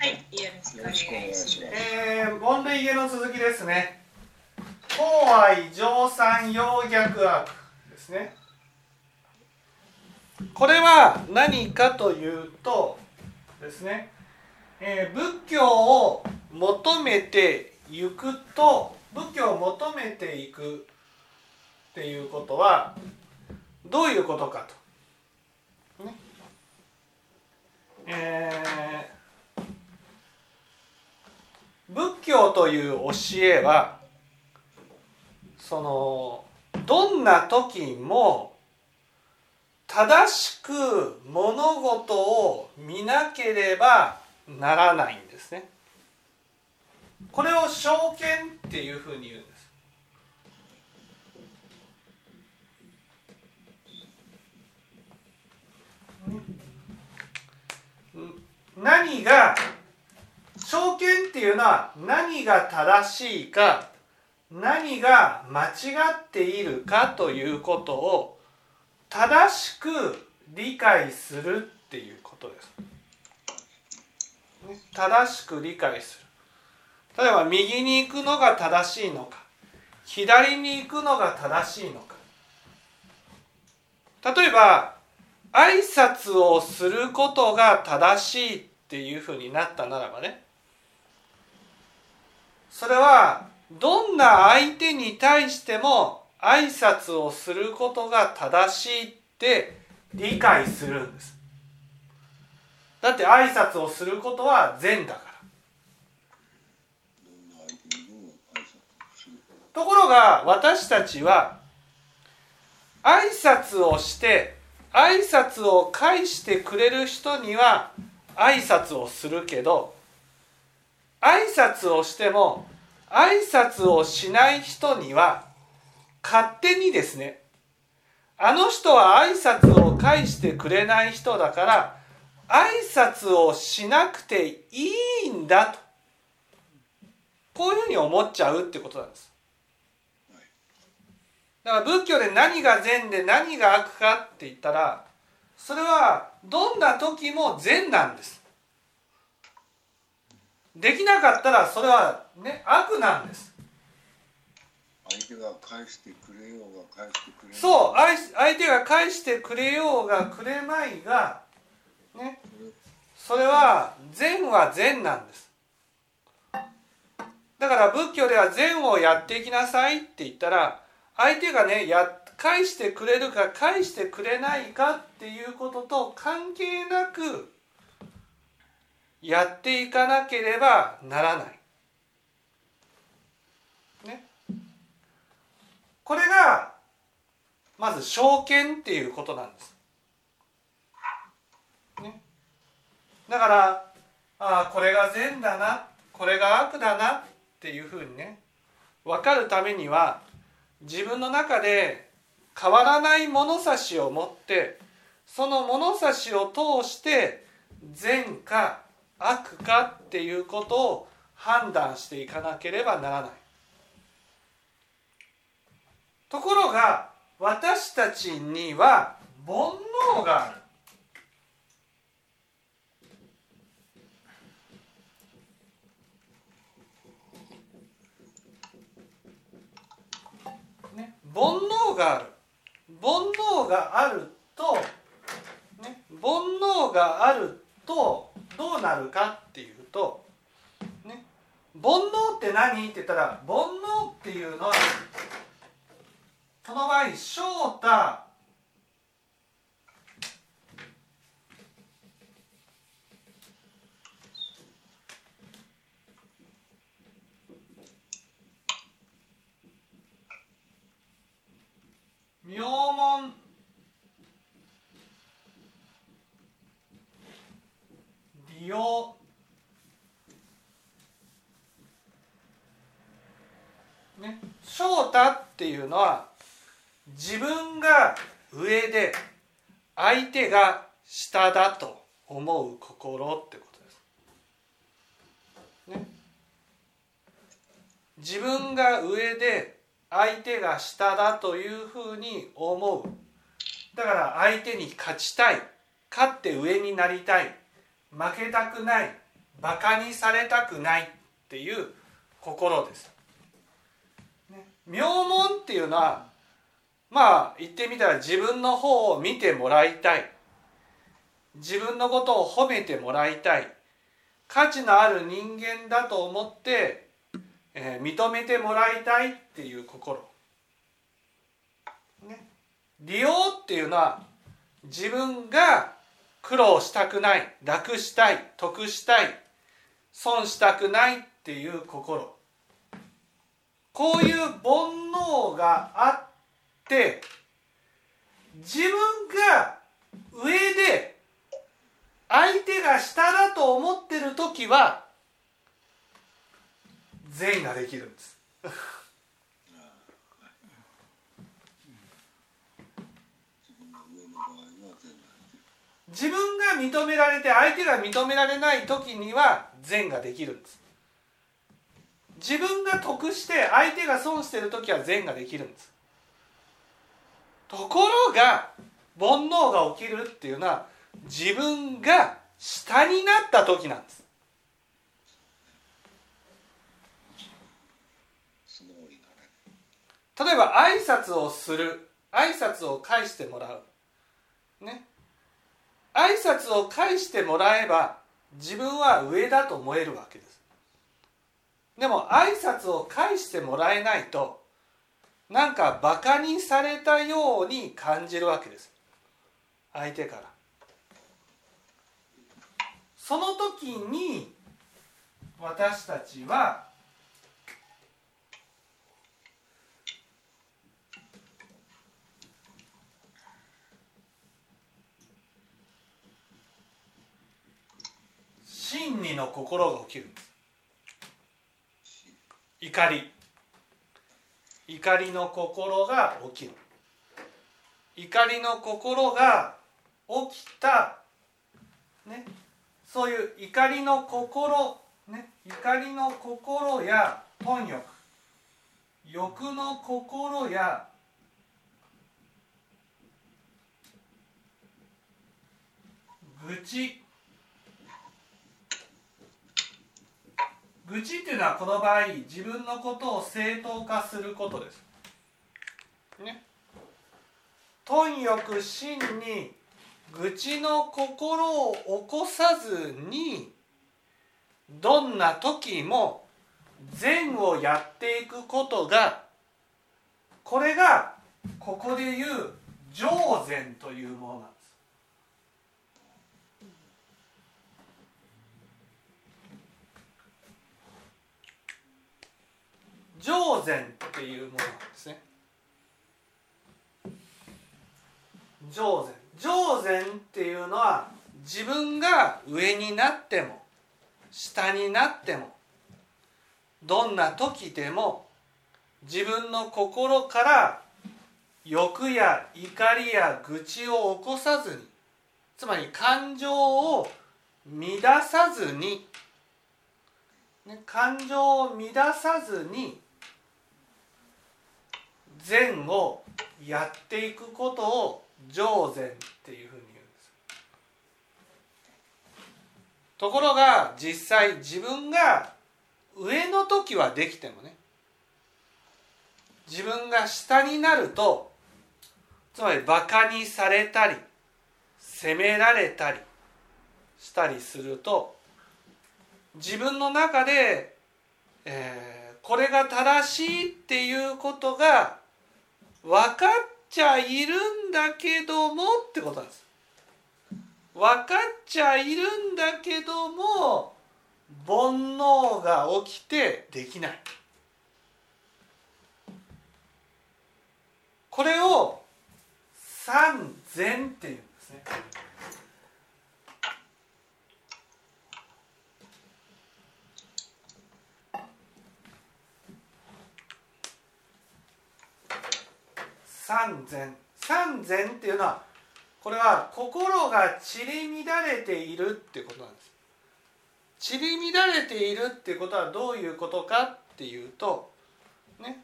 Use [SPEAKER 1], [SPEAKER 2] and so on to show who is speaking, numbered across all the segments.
[SPEAKER 1] はい、よろしくお願いします。
[SPEAKER 2] えー、問類家の続きですね。法愛乗算要逆悪ですね。これは何かというとですね、えー仏教を求めていくと仏教を求めていくっていうことはどういうことかと。ねえー仏教という教えはそのどんな時も正しく物事を見なければならないんですね。これを証券っていうふうに言うんです。何が証券っていうのは何が正しいか何が間違っているかということを正しく理解するっていうことです。正しく理解する。例えば右に行くのが正しいのか左に行くのが正しいのか例えば挨拶をすることが正しいっていうふうになったならばねそれはどんな相手に対しても挨拶をすることが正しいって理解するんです。だって挨拶をすることは善だから。ところが私たちは挨拶をして挨拶を返してくれる人には挨拶をするけど挨拶をしても挨拶をしない人には勝手にですねあの人は挨拶を返してくれない人だから挨拶をしなくていいんだとこういうふうに思っちゃうってことなんです。だから仏教で何が善で何が悪かって言ったらそれはどんな時も善なんです。できなかったらそれはね悪なんです。
[SPEAKER 3] 相手が返してくれようが返してくれ
[SPEAKER 2] そう相相手が返してくれようがくれまいがねそれは善は善なんです。だから仏教では善をやっていきなさいって言ったら相手がねや返してくれるか返してくれないかっていうことと関係なくやっていかなければならない。ね。これがまず証券っていうことなんです。ね。だからああこれが善だなこれが悪だなっていうふうにね分かるためには自分の中で変わらない物差しを持ってその物差しを通して善か悪かっていうことを判断していかなければならない。ところが私たちには煩悩がある。煩悩がある煩悩があると、ね、煩悩があるとどうなるかっていうと、ね、煩悩って何って言ったら煩悩っていうのはその場合翔太妙門。利用ね。翔太っていうのは自分が上で相手が下だと思う心ってことです。ね、自分が上で相手が下だというふうに思う。だから相手に勝ちたい。勝って上になりたい。負けたくないバカにされたくないっていう心です。ね、名門っていうのはまあ言ってみたら自分の方を見てもらいたい自分のことを褒めてもらいたい価値のある人間だと思って、えー、認めてもらいたいっていう心。ね、利用っていうのは自分が苦労したくない楽したい得したい損したくないっていう心。こういう煩悩があって自分が上で相手が下だと思ってる時は善ができるんです。自分が認められて相手が認められない時には善ができるんです。自分が得して相手が損してる時は善ができるんです。ところが煩悩が起きるっていうのは自分が下になった時なんです。例えば挨拶をする挨拶を返してもらう。ね。挨拶を返してもらえば自分は上だと思えるわけです。でも挨拶を返してもらえないとなんかバカにされたように感じるわけです。相手から。その時に私たちは真理の心が起きる怒り。怒りの心が起きる。怒りの心が起きた。ね。そういう怒りの心。ね。怒りの心や貪欲。欲の心や愚痴。愚痴っていうのはこの場合自分のことを正当化することです。ね。貪欲心に愚痴の心を起こさずにどんな時も善をやっていくことがこれがここで言う上善というものなんです。上善っていうものなんですね。上善上善っていうのは自分が上になっても下になってもどんな時でも自分の心から欲や怒りや愚痴を起こさずにつまり感情を乱さずに、感情を乱さずに善をやっていくことを上善っていうふうに言うんです。ところが実際自分が上の時はできてもね自分が下になるとつまりバカにされたり責められたりしたりすると自分の中で、えー、これが正しいっていうことが分かっちゃいるんだけどもってことなんです。分かっちゃいるんだけども煩悩が起きてできない。これを三善っていうんですね。三善三善っていうのはこれは心が散り乱れているってことなんです。散り乱れているってことはどういうことかっていうとね。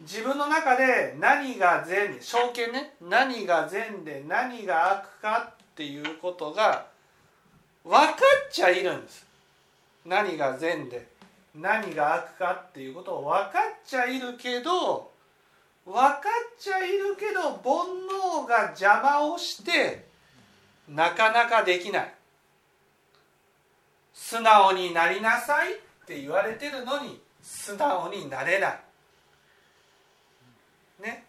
[SPEAKER 2] 自分の中で何が善証券ね。何が善で何が悪かっていうことが分かっちゃいるんです。何が善で何が悪かっていうことを分かっちゃいるけど分かっちゃいるけど煩悩が邪魔をしてなかなかできない。素直になりなさいって言われてるのに素直になれない。ね。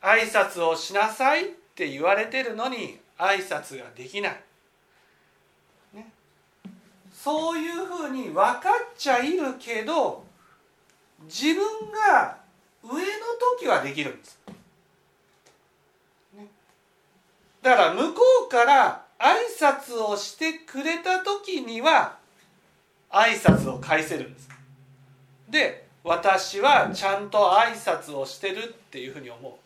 [SPEAKER 2] 挨拶をしなさいって言われてるのに挨拶ができない、ね、そういうふうに分かっちゃいるけど自分が上の時はできるんです、ね、だから向こうから挨拶をしてくれた時には挨拶を返せるんです。で私はちゃんと挨拶をしてるっていうふうに思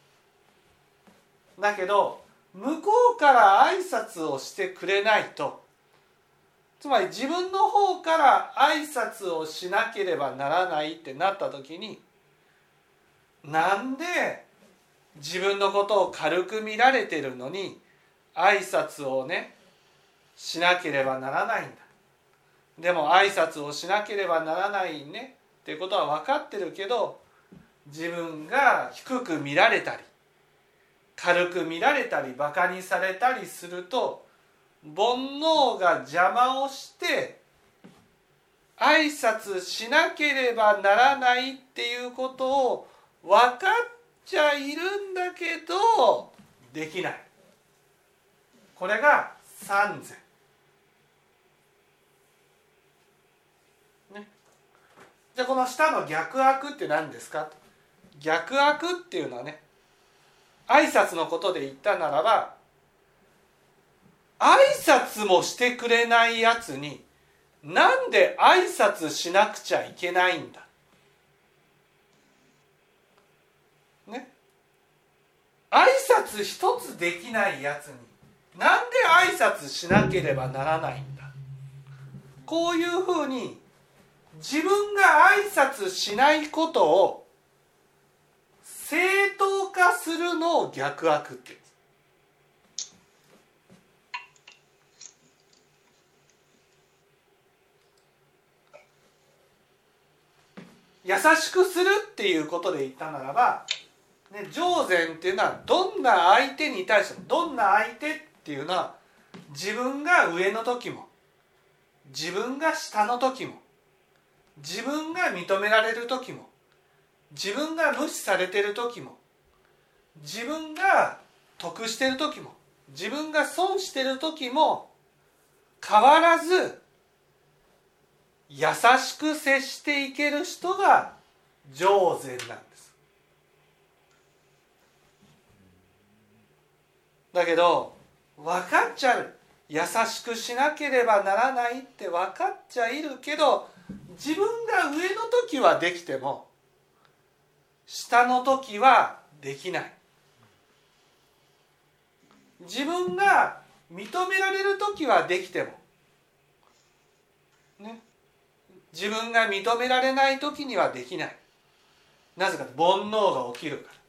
[SPEAKER 2] う。だけど向こうから挨拶をしてくれないとつまり自分の方から挨拶をしなければならないってなった時になんで自分のことを軽く見られてるのに挨拶をねしなければならないんだ。でも挨拶をしなければならないねってことは分かってるけど自分が低く見られたり軽く見られたりバカにされたりすると煩悩が邪魔をして挨拶しなければならないっていうことを分かっちゃいるんだけどできない。これが三善ね。じゃあこの下の逆悪って何ですか？逆悪っていうのはね挨拶のことで言ったならば挨拶もしてくれないやつになんで挨拶しなくちゃいけないんだね挨拶一つできないやつになんで挨拶しなければならないんだ？こういうふうに自分が挨拶しないことを正当化するのを逆悪って。優しくするっていうことで言ったならば、ね、上善っていうのはどんな相手に対してもどんな相手っていうのは自分が上の時も自分が下の時も自分が認められる時も自分が無視されてる時も自分が得してる時も自分が損してる時も変わらず優しく接していける人が上善なんですだけど分かっちゃう。優しくしなければならないって分かっちゃいるけど自分が上の時はできても下の時はできない。自分が認められる時はできてもね。自分が認められない時にはできない。なぜか煩悩が起きるから、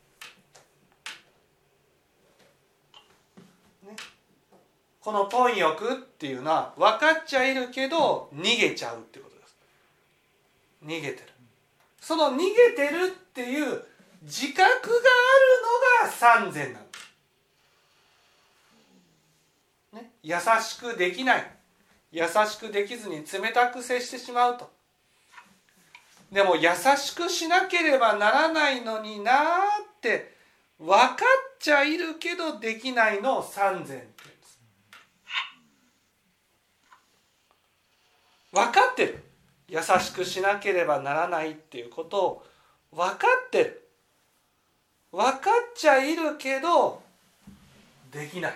[SPEAKER 2] この貪欲っていうのは分かっちゃいるけど逃げちゃうってことです。逃げてる。その逃げてるっていう自覚があるのが三善なんです、ね、優しくできない。優しくできずに冷たく接してしまうと。でも優しくしなければならないのになって分かっちゃいるけどできないのを三善って言うんです分かってる。優しくしなければならないっていうことを分かってる。分かっちゃいるけどできない。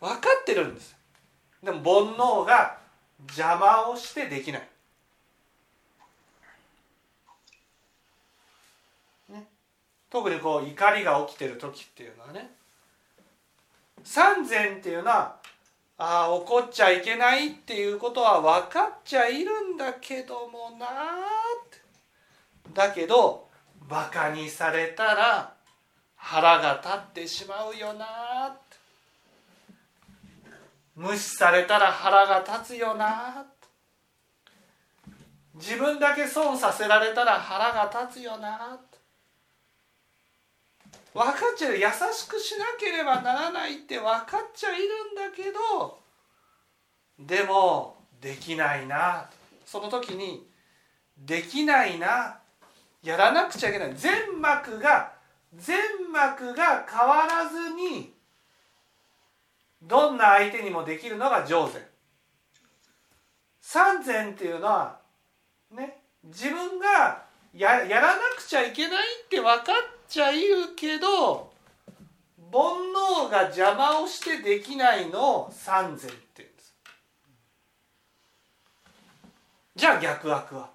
[SPEAKER 2] 分かってるんです。でも煩悩が邪魔をしてできない、ね、特にこう怒りが起きてる時っていうのはね。三善っていうのはああ怒っちゃいけないっていうことは分かっちゃいるんだけどもなだけどバカにされたら腹が立ってしまうよなって。無視されたら腹が立つよな自分だけ損させられたら腹が立つよな分かっちゃう。優しくしなければならないって分かっちゃいるんだけどでもできないな。その時にできないなやらなくちゃいけない。全膜が全膜が変わらずにどんな相手にもできるのが上善三善っていうのはね自分がややらなくちゃいけないって分かってちゃいるけど煩悩が邪魔をしてできないのを三善って言うんです。じゃあ逆悪は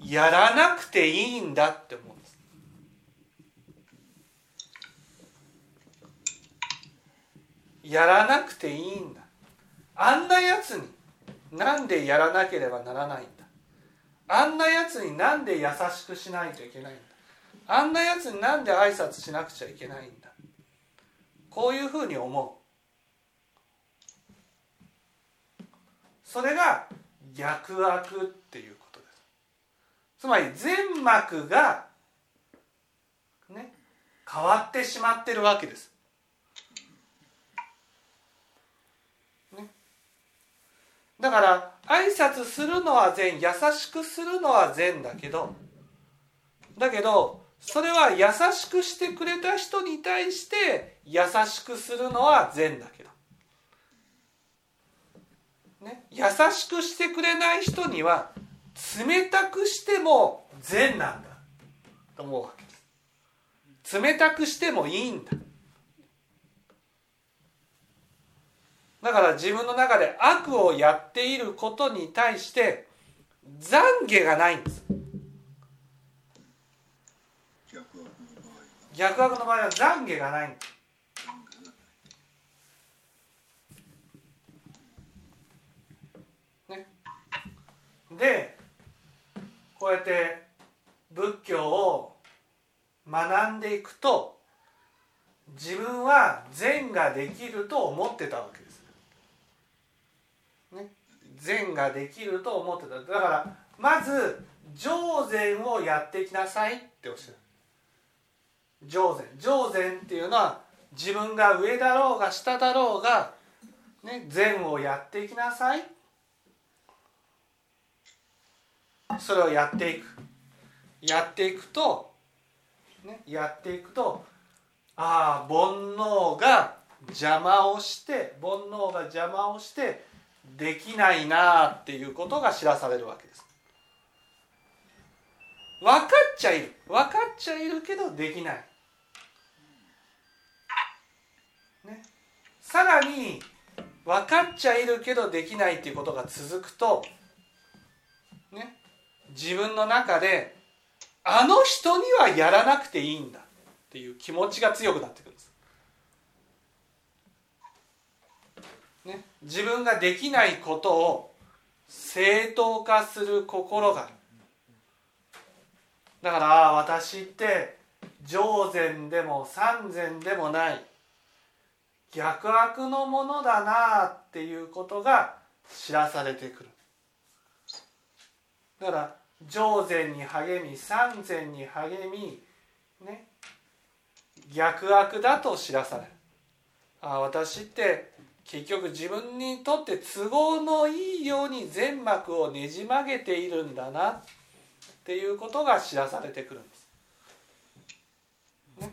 [SPEAKER 2] やらなくていいんだって思うんです。やらなくていいんだ。あんなやつになんでやらなければならないんだ。あんなやつになんで優しくしないといけないんだあんなやつになんで挨拶しなくちゃいけないんだ？こういうふうに思う。それが逆悪っていうことです。つまり全膜がね変わってしまってるわけです。ね。だから挨拶するのは善優しくするのは善だけどだけどそれは優しくしてくれた人に対して優しくするのは善だけど、ね、優しくしてくれない人には冷たくしても善なんだ。と思うわけです。冷たくしてもいいんだ。だから自分の中で悪をやっていることに対して懺悔がないんです。逆悪の場合は懺悔がない。ですね、でこうやって仏教を学んでいくと自分は善ができると思ってたわけです。ね。善ができると思ってた。だからまず上善をやっていきなさいっておっしゃる。上善。上善っていうのは自分が上だろうが下だろうが、ね、善をやっていきなさい。それをやっていく。やっていくと、ね、やっていくとああ煩悩が邪魔をして煩悩が邪魔をしてできないなあっていうことが知らされるわけです。分かっちゃいる。分かっちゃいるけどできない、ね、さらに分かっちゃいるけどできないっていうことが続くとね。自分の中であの人にはやらなくていいんだっていう気持ちが強くなってくるんです。ね、自分ができないことを正当化する心がだから私って上善でも三善でもない。逆悪のものだなっていうことが知らされてくる。だから上善に励み三善に励みね逆悪だと知らされる。ああ私って結局自分にとって都合のいいように全膜をねじ曲げているんだな。ってていうことが知らされてくるんです。ね、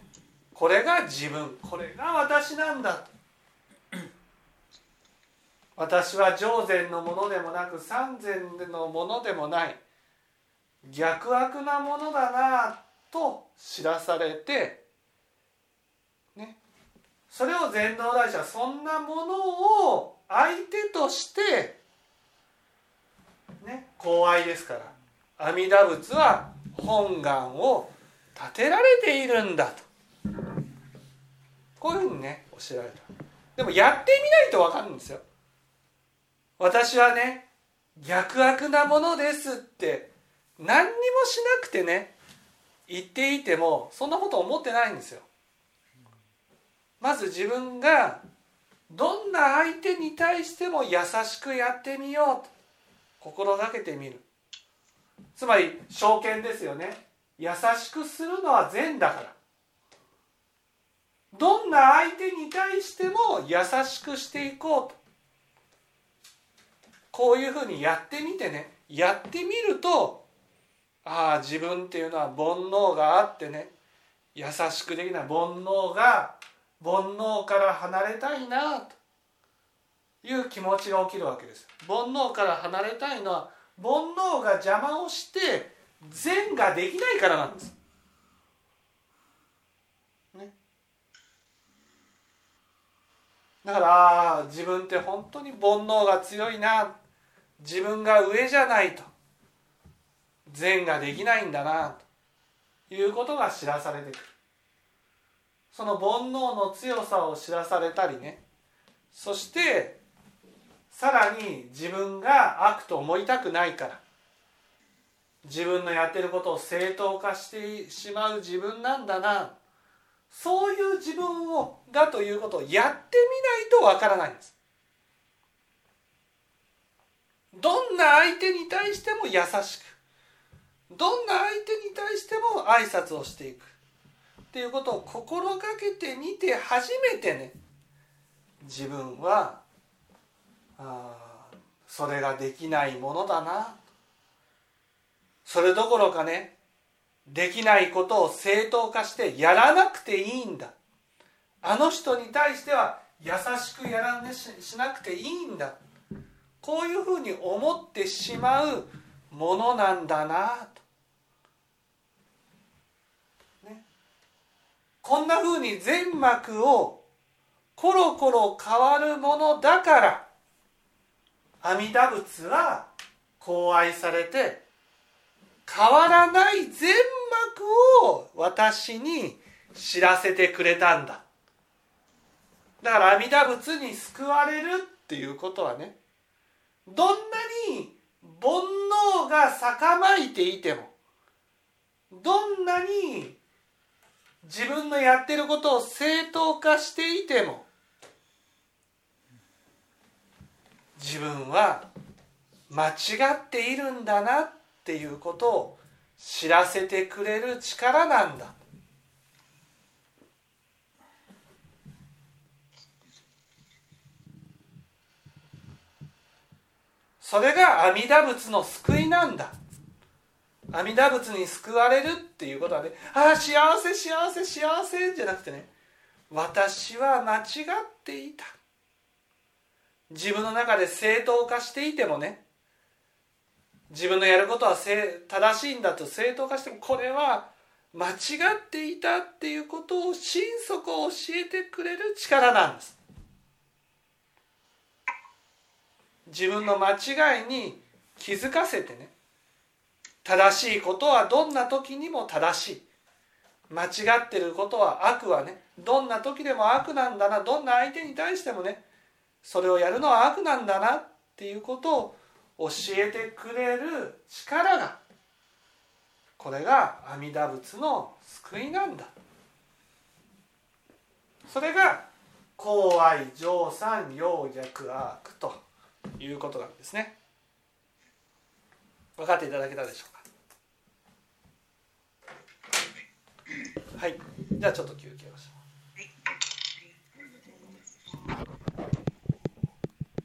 [SPEAKER 2] これが自分。これが私なんだ。と私は上善のものでもなく三善のものでもない。逆悪なものだなと知らされてね。それを禅道大師はそんなものを相手としてね。公愛ですから。阿弥陀仏は本願を立てられているんだと。こういうふうにね教えられた。でもやってみないと分かるんですよ。私はね逆悪なものですって何にもしなくてね言っていてもそんなこと思ってないんですよ。まず自分がどんな相手に対しても優しくやってみようと心がけてみる。つまり証券ですよね。優しくするのは善だから。どんな相手に対しても優しくしていこうと。こういうふうにやってみてね。やってみるとああ自分っていうのは煩悩があってね。優しくできない煩悩が煩悩から離れたいなという気持ちが起きるわけです。煩悩から離れたいのは煩悩が邪魔をして善ができないからなんです。ね。だから自分って本当に煩悩が強いな。自分が上じゃないと。善ができないんだな。ということが知らされてくる。その煩悩の強さを知らされたりね。そしてさらに自分が悪と思いたくないから。自分のやってることを正当化してしまう自分なんだな。そういう自分をだということをやってみないとわからないんです。どんな相手に対しても優しく。どんな相手に対しても挨拶をしていく。っていうことを心がけてみて初めてね自分はあそれができないものだな。それどころかねできないことを正当化してやらなくていいんだ。あの人に対しては優しくやらねししなくていいんだ。こういうふうに思ってしまうものなんだな。と、ね、こんなふうに全幕をコロコロ変わるものだから阿弥陀仏はこう愛されて変わらない全幕を私に知らせてくれたんだ。だから阿弥陀仏に救われるっていうことはねどんなに煩悩が逆まいていてもどんなに自分のやってることを正当化していても自分は間違っているんだなっていうことを知らせてくれる力なんだ。それが阿弥陀仏の救いなんだ。阿弥陀仏に救われるっていうことはねああ幸せ幸せ幸せじゃなくてね私は間違っていた。自分の中で正当化していてもね自分のやることは正しいんだと正当化してもこれは間違っていたっていうことを心底教えてくれる力なんです。自分の間違いに気づかせてね正しいことはどんな時にも正しい。間違ってることは悪はねどんな時でも悪なんだなどんな相手に対してもねそれをやるのは悪なんだなっていうことを教えてくれる力がこれが阿弥陀仏の救いなんだ。それが公愛上三陽逆悪ということなんですね。分かっていただけたでしょうか？はい。じゃあちょっと休憩をします。